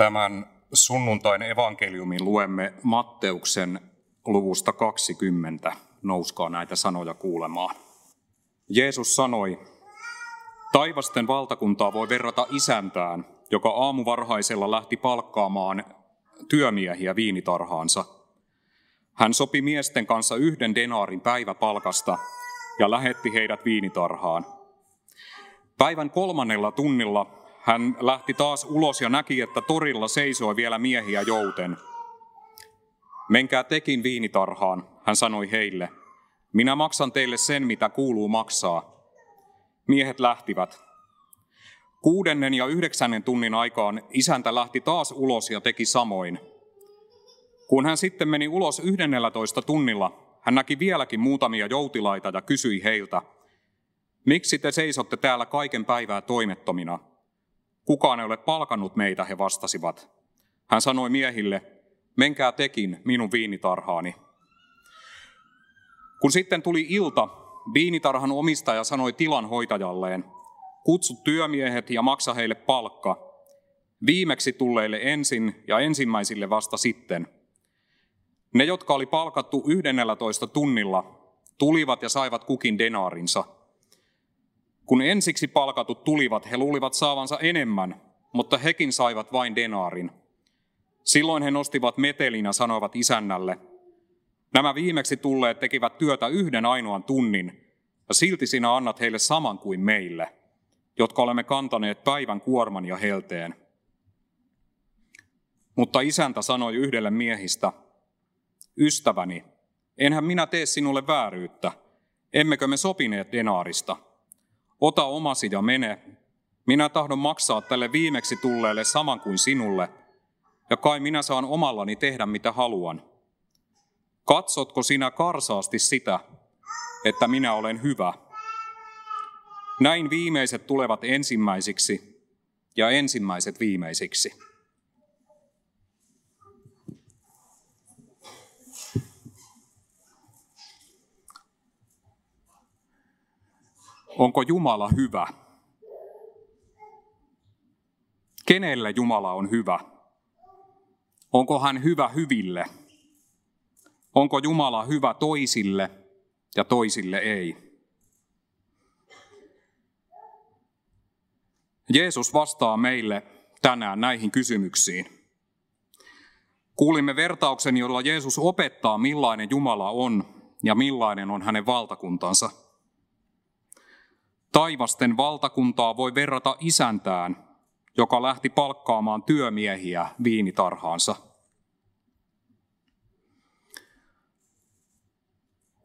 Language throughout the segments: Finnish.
Tämän sunnuntain evankeliumin luemme Matteuksen luvusta 20. Nouskaa näitä sanoja kuulemaan. Jeesus sanoi, Taivasten valtakuntaa voi verrata isäntään, joka aamuvarhaisella lähti palkkaamaan työmiehiä viinitarhaansa. Hän sopi miesten kanssa yhden denaarin päiväpalkasta ja lähetti heidät viinitarhaan. Päivän kolmannella tunnilla hän lähti taas ulos ja näki, että torilla seisoi vielä miehiä jouten. Menkää tekin viinitarhaan, hän sanoi heille. Minä maksan teille sen, mitä kuuluu maksaa. Miehet lähtivät. Kuudennen ja yhdeksännen tunnin aikaan isäntä lähti taas ulos ja teki samoin. Kun hän sitten meni ulos yhdennellätoista tunnilla, hän näki vieläkin muutamia joutilaita ja kysyi heiltä, miksi te seisotte täällä kaiken päivää toimettomina? Kukaan ei ole palkannut meitä, he vastasivat. Hän sanoi miehille, menkää tekin minun viinitarhaani. Kun sitten tuli ilta, viinitarhan omistaja sanoi tilan hoitajalleen, kutsu työmiehet ja maksa heille palkka, viimeksi tulleille ensin ja ensimmäisille vasta sitten. Ne, jotka oli palkattu 11 tunnilla, tulivat ja saivat kukin denaarinsa – kun ensiksi palkatut tulivat, he luulivat saavansa enemmän, mutta hekin saivat vain denaarin. Silloin he nostivat metelin ja sanoivat isännälle, nämä viimeksi tulleet tekivät työtä yhden ainoan tunnin, ja silti sinä annat heille saman kuin meille, jotka olemme kantaneet päivän kuorman ja helteen. Mutta isäntä sanoi yhdelle miehistä, ystäväni, enhän minä tee sinulle vääryyttä, emmekö me sopineet denaarista – Ota omasi ja mene. Minä tahdon maksaa tälle viimeksi tulleelle saman kuin sinulle, ja kai minä saan omallani tehdä mitä haluan. Katsotko sinä karsaasti sitä, että minä olen hyvä? Näin viimeiset tulevat ensimmäisiksi ja ensimmäiset viimeisiksi. Onko Jumala hyvä? Kenelle Jumala on hyvä? Onko hän hyvä hyville? Onko Jumala hyvä toisille ja toisille ei? Jeesus vastaa meille tänään näihin kysymyksiin. Kuulimme vertauksen, jolla Jeesus opettaa, millainen Jumala on ja millainen on hänen valtakuntansa – Taivasten valtakuntaa voi verrata isäntään, joka lähti palkkaamaan työmiehiä viinitarhaansa.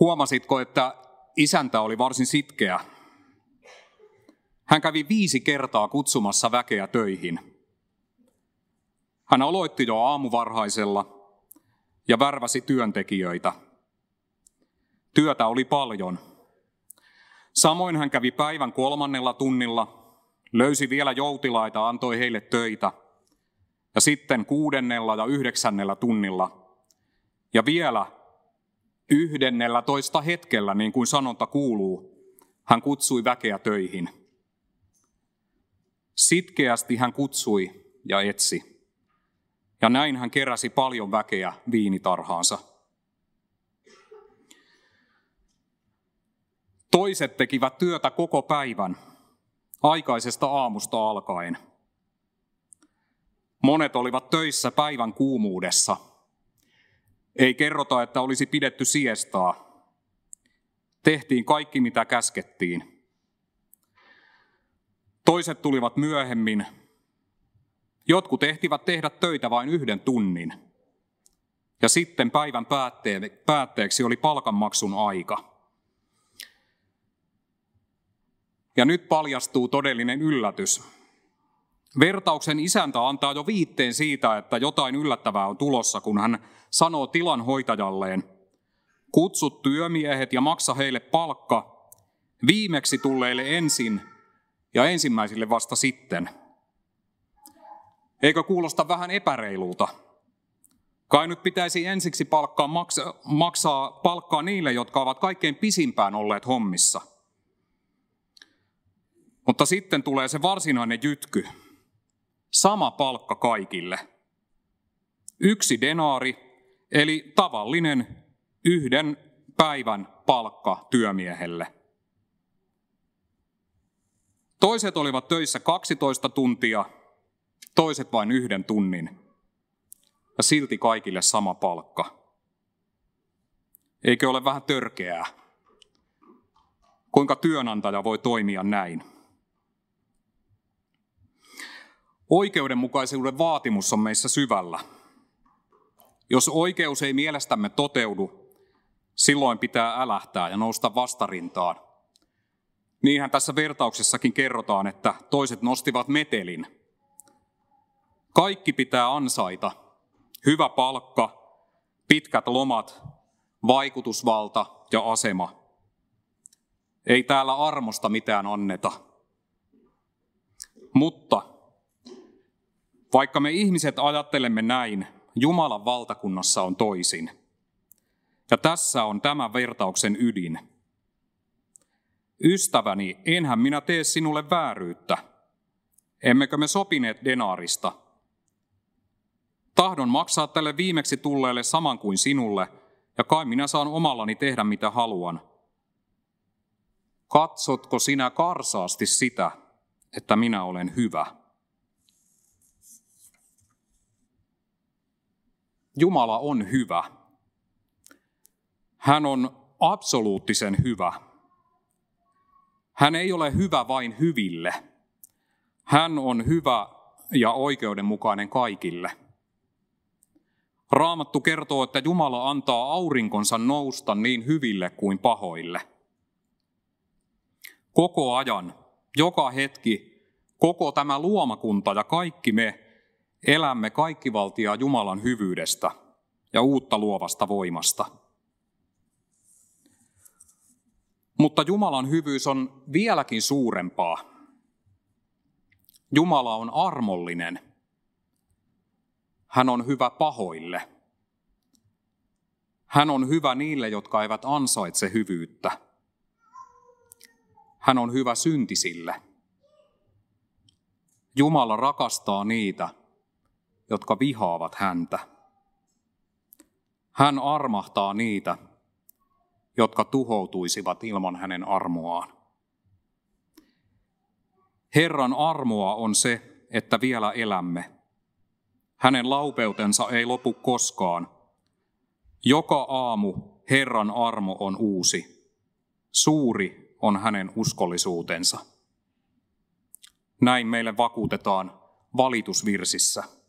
Huomasitko, että isäntä oli varsin sitkeä? Hän kävi viisi kertaa kutsumassa väkeä töihin. Hän aloitti jo aamuvarhaisella ja värväsi työntekijöitä. Työtä oli paljon – Samoin hän kävi päivän kolmannella tunnilla, löysi vielä joutilaita, antoi heille töitä. Ja sitten kuudennella ja yhdeksännellä tunnilla. Ja vielä yhdennellä toista hetkellä, niin kuin sanonta kuuluu, hän kutsui väkeä töihin. Sitkeästi hän kutsui ja etsi. Ja näin hän keräsi paljon väkeä viinitarhaansa. Toiset tekivät työtä koko päivän, aikaisesta aamusta alkaen. Monet olivat töissä päivän kuumuudessa. Ei kerrota, että olisi pidetty siestaa. Tehtiin kaikki, mitä käskettiin. Toiset tulivat myöhemmin. Jotkut ehtivät tehdä töitä vain yhden tunnin. Ja sitten päivän päätteeksi oli palkanmaksun aika. Ja nyt paljastuu todellinen yllätys. Vertauksen isäntä antaa jo viitteen siitä, että jotain yllättävää on tulossa, kun hän sanoo tilan hoitajalleen, kutsut työmiehet ja maksa heille palkka, viimeksi tulleille ensin ja ensimmäisille vasta sitten. Eikö kuulosta vähän epäreilulta? Kai nyt pitäisi ensiksi palkkaa maksaa, maksaa palkkaa niille, jotka ovat kaikkein pisimpään olleet hommissa – mutta sitten tulee se varsinainen jytky. sama palkka kaikille. Yksi denaari, eli tavallinen yhden päivän palkka työmiehelle. Toiset olivat töissä 12 tuntia, toiset vain yhden tunnin. Ja silti kaikille sama palkka. Eikö ole vähän törkeää? Kuinka työnantaja voi toimia näin? Oikeudenmukaisuuden vaatimus on meissä syvällä. Jos oikeus ei mielestämme toteudu, silloin pitää älähtää ja nousta vastarintaan. Niinhän tässä vertauksessakin kerrotaan, että toiset nostivat metelin. Kaikki pitää ansaita. Hyvä palkka, pitkät lomat, vaikutusvalta ja asema. Ei täällä armosta mitään anneta. Mutta vaikka me ihmiset ajattelemme näin, Jumalan valtakunnassa on toisin. Ja tässä on tämä vertauksen ydin. Ystäväni, enhän minä tee sinulle vääryyttä. Emmekö me sopineet denaarista? Tahdon maksaa tälle viimeksi tulleelle saman kuin sinulle, ja kai minä saan omallani tehdä mitä haluan. Katsotko sinä karsaasti sitä, että minä olen hyvä? Jumala on hyvä. Hän on absoluuttisen hyvä. Hän ei ole hyvä vain hyville. Hän on hyvä ja oikeudenmukainen kaikille. Raamattu kertoo, että Jumala antaa aurinkonsa nousta niin hyville kuin pahoille. Koko ajan, joka hetki, koko tämä luomakunta ja kaikki me elämme kaikkivaltia Jumalan hyvyydestä ja uutta luovasta voimasta. Mutta Jumalan hyvyys on vieläkin suurempaa. Jumala on armollinen. Hän on hyvä pahoille. Hän on hyvä niille, jotka eivät ansaitse hyvyyttä. Hän on hyvä syntisille. Jumala rakastaa niitä, jotka vihaavat häntä. Hän armahtaa niitä, jotka tuhoutuisivat ilman hänen armoaan. Herran armoa on se, että vielä elämme. Hänen laupeutensa ei lopu koskaan. Joka aamu Herran armo on uusi. Suuri on hänen uskollisuutensa. Näin meille vakuutetaan valitusvirsissä.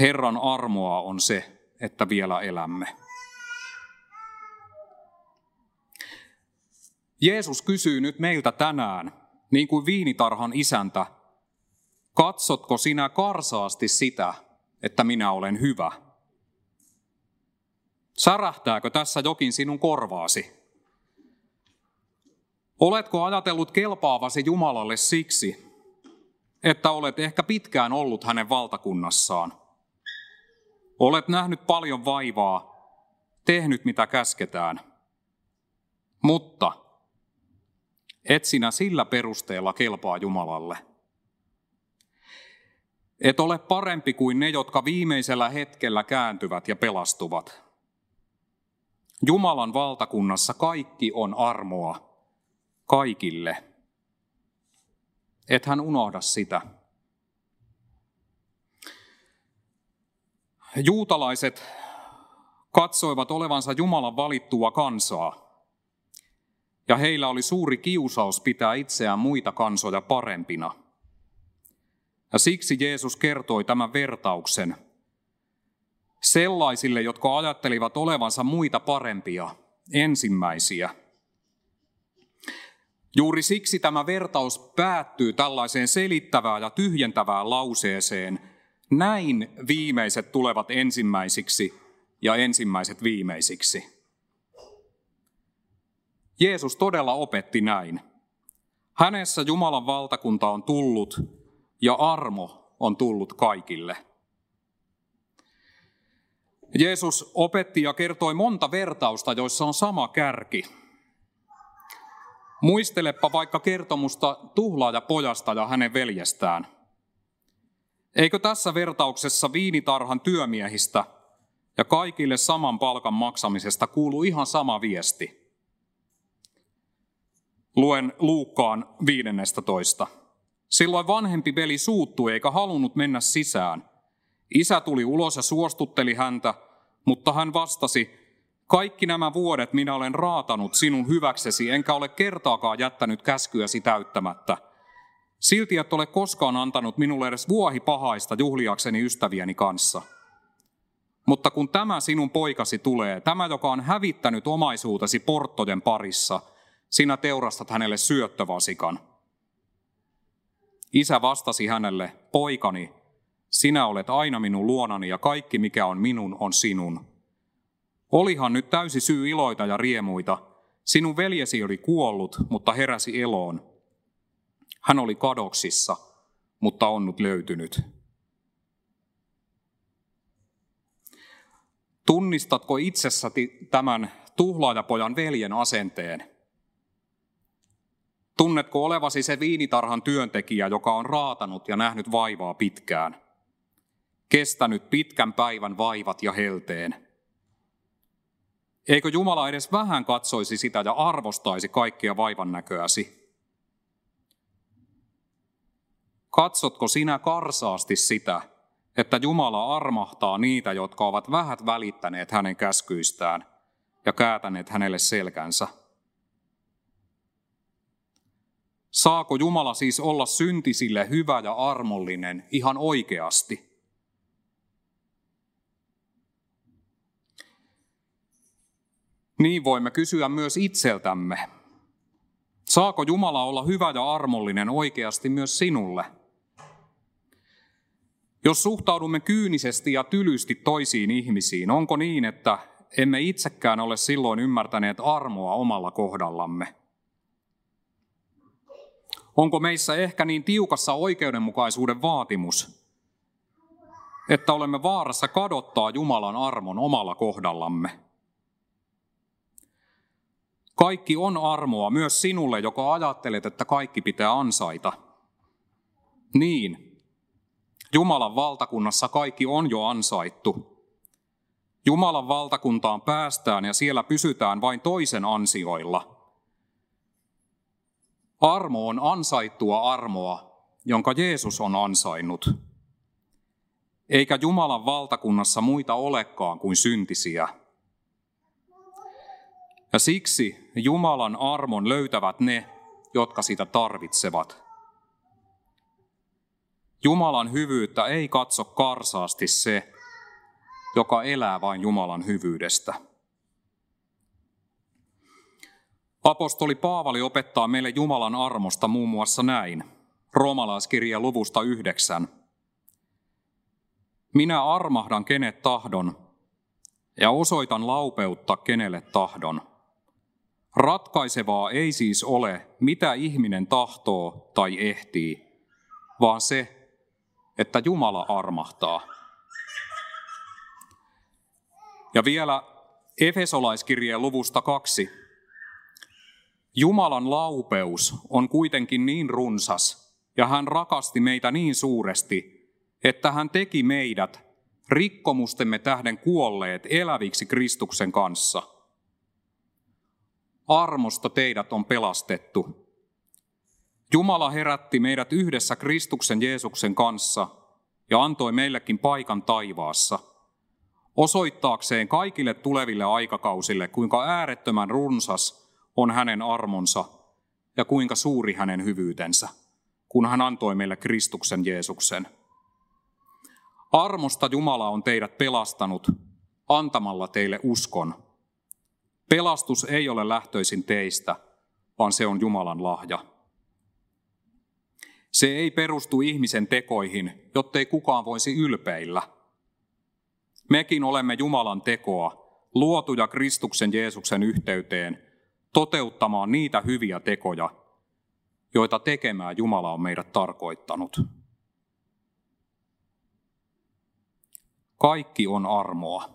Herran armoa on se, että vielä elämme. Jeesus kysyy nyt meiltä tänään, niin kuin viinitarhan isäntä, katsotko sinä karsaasti sitä, että minä olen hyvä? Särähtääkö tässä jokin sinun korvaasi? Oletko ajatellut kelpaavasi Jumalalle siksi, että olet ehkä pitkään ollut hänen valtakunnassaan? Olet nähnyt paljon vaivaa, tehnyt mitä käsketään. Mutta et sinä sillä perusteella kelpaa Jumalalle. Et ole parempi kuin ne, jotka viimeisellä hetkellä kääntyvät ja pelastuvat. Jumalan valtakunnassa kaikki on armoa kaikille. Et hän unohda sitä. Juutalaiset katsoivat olevansa Jumalan valittua kansaa, ja heillä oli suuri kiusaus pitää itseään muita kansoja parempina. Ja siksi Jeesus kertoi tämän vertauksen sellaisille, jotka ajattelivat olevansa muita parempia, ensimmäisiä. Juuri siksi tämä vertaus päättyy tällaiseen selittävään ja tyhjentävään lauseeseen – näin viimeiset tulevat ensimmäisiksi ja ensimmäiset viimeisiksi. Jeesus todella opetti näin. Hänessä Jumalan valtakunta on tullut ja armo on tullut kaikille. Jeesus opetti ja kertoi monta vertausta, joissa on sama kärki. Muistelepa vaikka kertomusta tuhlaaja pojasta ja hänen veljestään – Eikö tässä vertauksessa viinitarhan työmiehistä ja kaikille saman palkan maksamisesta kuulu ihan sama viesti? Luen Luukkaan 15. Silloin vanhempi veli suuttui eikä halunnut mennä sisään. Isä tuli ulos ja suostutteli häntä, mutta hän vastasi, kaikki nämä vuodet minä olen raatanut sinun hyväksesi, enkä ole kertaakaan jättänyt käskyäsi täyttämättä. Silti et ole koskaan antanut minulle edes vuohi pahaista juhliakseni ystävieni kanssa. Mutta kun tämä sinun poikasi tulee, tämä joka on hävittänyt omaisuutesi porttojen parissa, sinä teurastat hänelle syöttövasikan. Isä vastasi hänelle, poikani, sinä olet aina minun luonani ja kaikki mikä on minun on sinun. Olihan nyt täysi syy iloita ja riemuita. Sinun veljesi oli kuollut, mutta heräsi eloon. Hän oli kadoksissa, mutta on nyt löytynyt. Tunnistatko itsessäsi tämän tuhlaajapojan veljen asenteen? Tunnetko olevasi se viinitarhan työntekijä, joka on raatanut ja nähnyt vaivaa pitkään? Kestänyt pitkän päivän vaivat ja helteen. Eikö Jumala edes vähän katsoisi sitä ja arvostaisi kaikkia vaivan näköäsi? Katsotko sinä karsaasti sitä, että Jumala armahtaa niitä, jotka ovat vähät välittäneet hänen käskyistään ja käätäneet hänelle selkänsä? Saako Jumala siis olla syntisille hyvä ja armollinen ihan oikeasti? Niin voimme kysyä myös itseltämme. Saako Jumala olla hyvä ja armollinen oikeasti myös sinulle? Jos suhtaudumme kyynisesti ja tylysti toisiin ihmisiin, onko niin, että emme itsekään ole silloin ymmärtäneet armoa omalla kohdallamme? Onko meissä ehkä niin tiukassa oikeudenmukaisuuden vaatimus, että olemme vaarassa kadottaa Jumalan armon omalla kohdallamme? Kaikki on armoa myös sinulle, joka ajattelet, että kaikki pitää ansaita. Niin, Jumalan valtakunnassa kaikki on jo ansaittu. Jumalan valtakuntaan päästään ja siellä pysytään vain toisen ansioilla – Armo on ansaittua armoa, jonka Jeesus on ansainnut. Eikä Jumalan valtakunnassa muita olekaan kuin syntisiä. Ja siksi Jumalan armon löytävät ne, jotka sitä tarvitsevat. Jumalan hyvyyttä ei katso karsaasti se, joka elää vain Jumalan hyvyydestä. Apostoli Paavali opettaa meille Jumalan armosta muun muassa näin. Roomalaiskirja luvusta yhdeksän. Minä armahdan kenet tahdon ja osoitan laupeutta kenelle tahdon. Ratkaisevaa ei siis ole, mitä ihminen tahtoo tai ehtii, vaan se, että Jumala armahtaa. Ja vielä Efesolaiskirjeen luvusta kaksi, Jumalan laupeus on kuitenkin niin runsas ja hän rakasti meitä niin suuresti, että hän teki meidät rikkomustemme tähden kuolleet eläviksi Kristuksen kanssa. Armosta teidät on pelastettu. Jumala herätti meidät yhdessä Kristuksen Jeesuksen kanssa ja antoi meillekin paikan taivaassa, osoittaakseen kaikille tuleville aikakausille, kuinka äärettömän runsas on hänen armonsa ja kuinka suuri hänen hyvyytensä, kun hän antoi meille Kristuksen Jeesuksen. Armosta Jumala on teidät pelastanut antamalla teille uskon. Pelastus ei ole lähtöisin teistä, vaan se on Jumalan lahja. Se ei perustu ihmisen tekoihin, jottei kukaan voisi ylpeillä. Mekin olemme Jumalan tekoa, luotuja Kristuksen Jeesuksen yhteyteen – toteuttamaan niitä hyviä tekoja, joita tekemään Jumala on meidät tarkoittanut. Kaikki on armoa.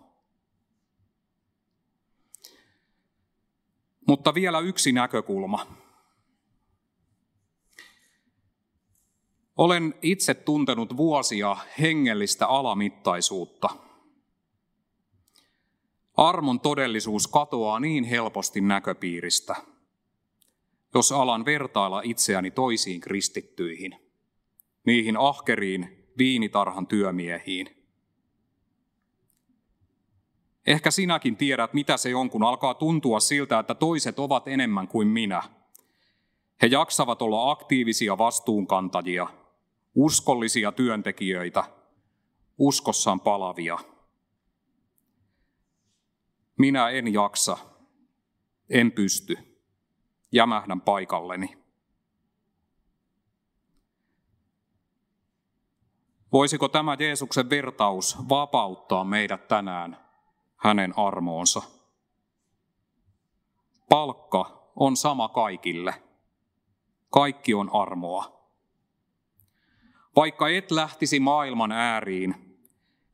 Mutta vielä yksi näkökulma. Olen itse tuntenut vuosia hengellistä alamittaisuutta. Armon todellisuus katoaa niin helposti näköpiiristä, jos alan vertailla itseäni toisiin kristittyihin, niihin ahkeriin viinitarhan työmiehiin. Ehkä sinäkin tiedät, mitä se on, kun alkaa tuntua siltä, että toiset ovat enemmän kuin minä. He jaksavat olla aktiivisia vastuunkantajia – uskollisia työntekijöitä, uskossaan palavia. Minä en jaksa, en pysty, jämähdän paikalleni. Voisiko tämä Jeesuksen vertaus vapauttaa meidät tänään hänen armoonsa? Palkka on sama kaikille. Kaikki on armoa. Vaikka et lähtisi maailman ääriin,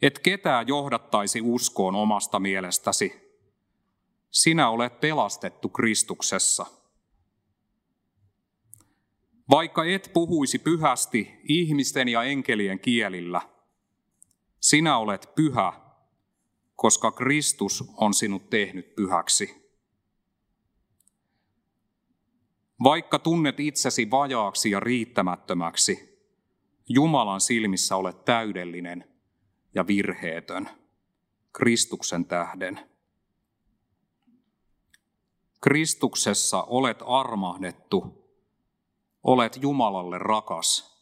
et ketään johdattaisi uskoon omasta mielestäsi, sinä olet pelastettu Kristuksessa. Vaikka et puhuisi pyhästi ihmisten ja enkelien kielillä, sinä olet pyhä, koska Kristus on sinut tehnyt pyhäksi. Vaikka tunnet itsesi vajaaksi ja riittämättömäksi, Jumalan silmissä olet täydellinen ja virheetön Kristuksen tähden. Kristuksessa olet armahdettu, olet Jumalalle rakas,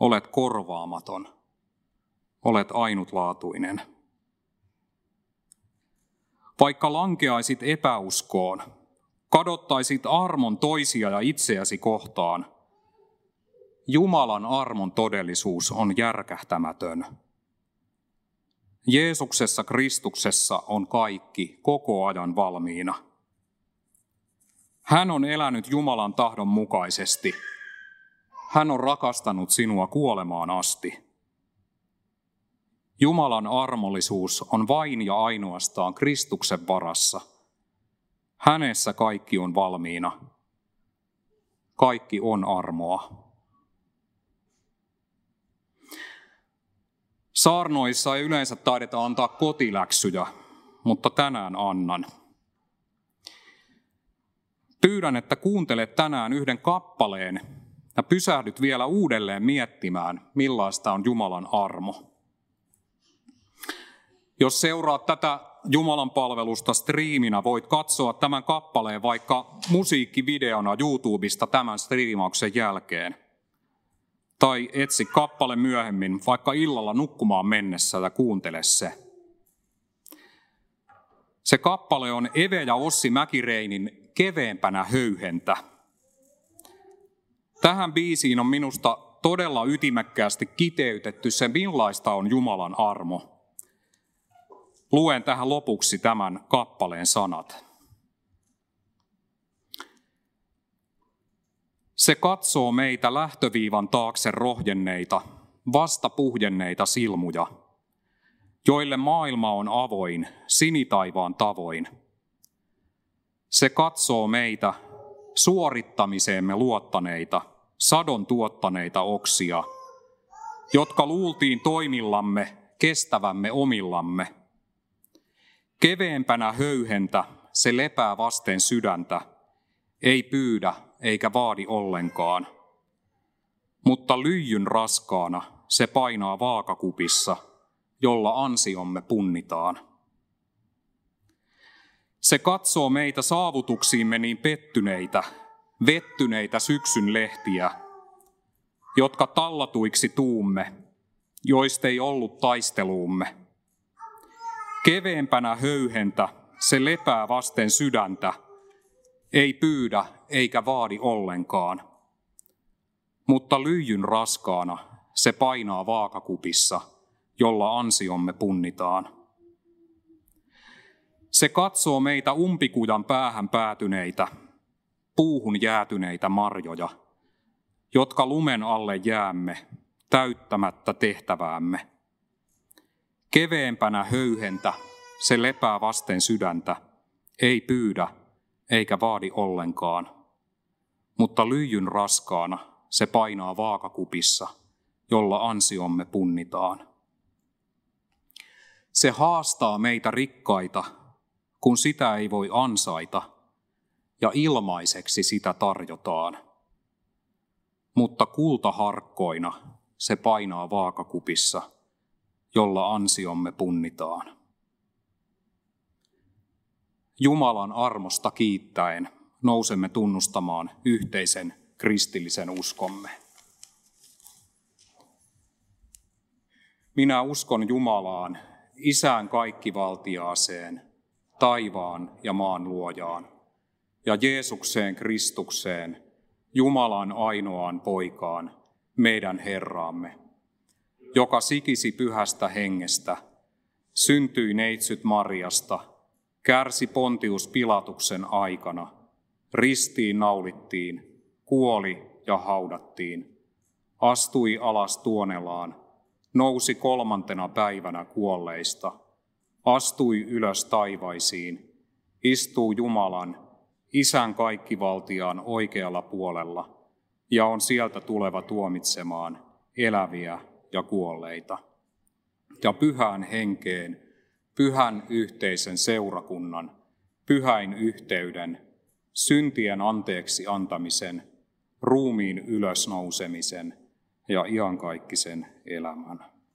olet korvaamaton, olet ainutlaatuinen. Vaikka lankeaisit epäuskoon, kadottaisit armon toisia ja itseäsi kohtaan – Jumalan armon todellisuus on järkähtämätön. Jeesuksessa Kristuksessa on kaikki koko ajan valmiina. Hän on elänyt Jumalan tahdon mukaisesti. Hän on rakastanut sinua kuolemaan asti. Jumalan armollisuus on vain ja ainoastaan Kristuksen varassa. Hänessä kaikki on valmiina. Kaikki on armoa. Saarnoissa ei yleensä taideta antaa kotiläksyjä, mutta tänään annan. Pyydän, että kuuntelet tänään yhden kappaleen ja pysähdyt vielä uudelleen miettimään, millaista on Jumalan armo. Jos seuraat tätä Jumalan palvelusta striiminä, voit katsoa tämän kappaleen vaikka musiikkivideona YouTubesta tämän striimauksen jälkeen – tai etsi kappale myöhemmin, vaikka illalla nukkumaan mennessä ja kuuntele se. Se kappale on Eve ja Ossi Mäkireinin keveempänä höyhentä. Tähän biisiin on minusta todella ytimekkäästi kiteytetty se, millaista on Jumalan armo. Luen tähän lopuksi tämän kappaleen sanat. Se katsoo meitä lähtöviivan taakse rohjenneita, vasta puhjenneita silmuja, joille maailma on avoin, sinitaivaan tavoin. Se katsoo meitä suorittamiseemme luottaneita, sadon tuottaneita oksia, jotka luultiin toimillamme, kestävämme omillamme. Keveempänä höyhentä se lepää vasten sydäntä, ei pyydä eikä vaadi ollenkaan. Mutta lyijyn raskaana se painaa vaakakupissa, jolla ansiomme punnitaan. Se katsoo meitä saavutuksiimme niin pettyneitä, vettyneitä syksyn lehtiä, jotka tallatuiksi tuumme, joista ei ollut taisteluumme. Keveempänä höyhentä se lepää vasten sydäntä, ei pyydä eikä vaadi ollenkaan. Mutta lyijyn raskaana se painaa vaakakupissa, jolla ansiomme punnitaan. Se katsoo meitä umpikujan päähän päätyneitä, puuhun jäätyneitä marjoja, jotka lumen alle jäämme, täyttämättä tehtäväämme. Keveempänä höyhentä se lepää vasten sydäntä, ei pyydä eikä vaadi ollenkaan, mutta lyijyn raskaana se painaa vaakakupissa, jolla ansiomme punnitaan. Se haastaa meitä rikkaita, kun sitä ei voi ansaita, ja ilmaiseksi sitä tarjotaan. Mutta kultaharkkoina se painaa vaakakupissa, jolla ansiomme punnitaan. Jumalan armosta kiittäen nousemme tunnustamaan yhteisen kristillisen uskomme. Minä uskon Jumalaan, Isään kaikkivaltiaaseen, taivaan ja maan luojaan, ja Jeesukseen Kristukseen, Jumalan ainoaan poikaan, meidän Herraamme, joka sikisi pyhästä hengestä, syntyi neitsyt Marjasta, kärsi Pontius Pilatuksen aikana, ristiin naulittiin, kuoli ja haudattiin, astui alas tuonelaan, nousi kolmantena päivänä kuolleista, astui ylös taivaisiin, istuu Jumalan, Isän kaikkivaltiaan oikealla puolella ja on sieltä tuleva tuomitsemaan eläviä ja kuolleita. Ja pyhään henkeen, pyhän yhteisen seurakunnan, pyhäin yhteyden, syntien anteeksi antamisen, ruumiin ylösnousemisen ja iankaikkisen elämän.